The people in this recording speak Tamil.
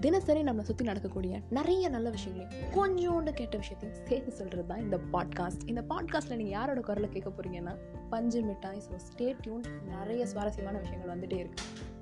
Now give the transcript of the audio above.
தினசரி நம்மளை சுற்றி நடக்கக்கூடிய நிறைய நல்ல விஷயங்களையும் கொஞ்சோண்டு கெட்ட விஷயத்தையும் சேர்த்து சொல்கிறது தான் இந்த பாட்காஸ்ட் இந்த பாட்காஸ்ட்டில் நீங்கள் யாரோட குரலை கேட்க போகிறீங்கன்னா பஞ்சு மிட்டாய் ஸோ ஸ்டே டியூன் நிறைய சுவாரஸ்யமான விஷயங்கள் வந்துகிட்டே இருக்குது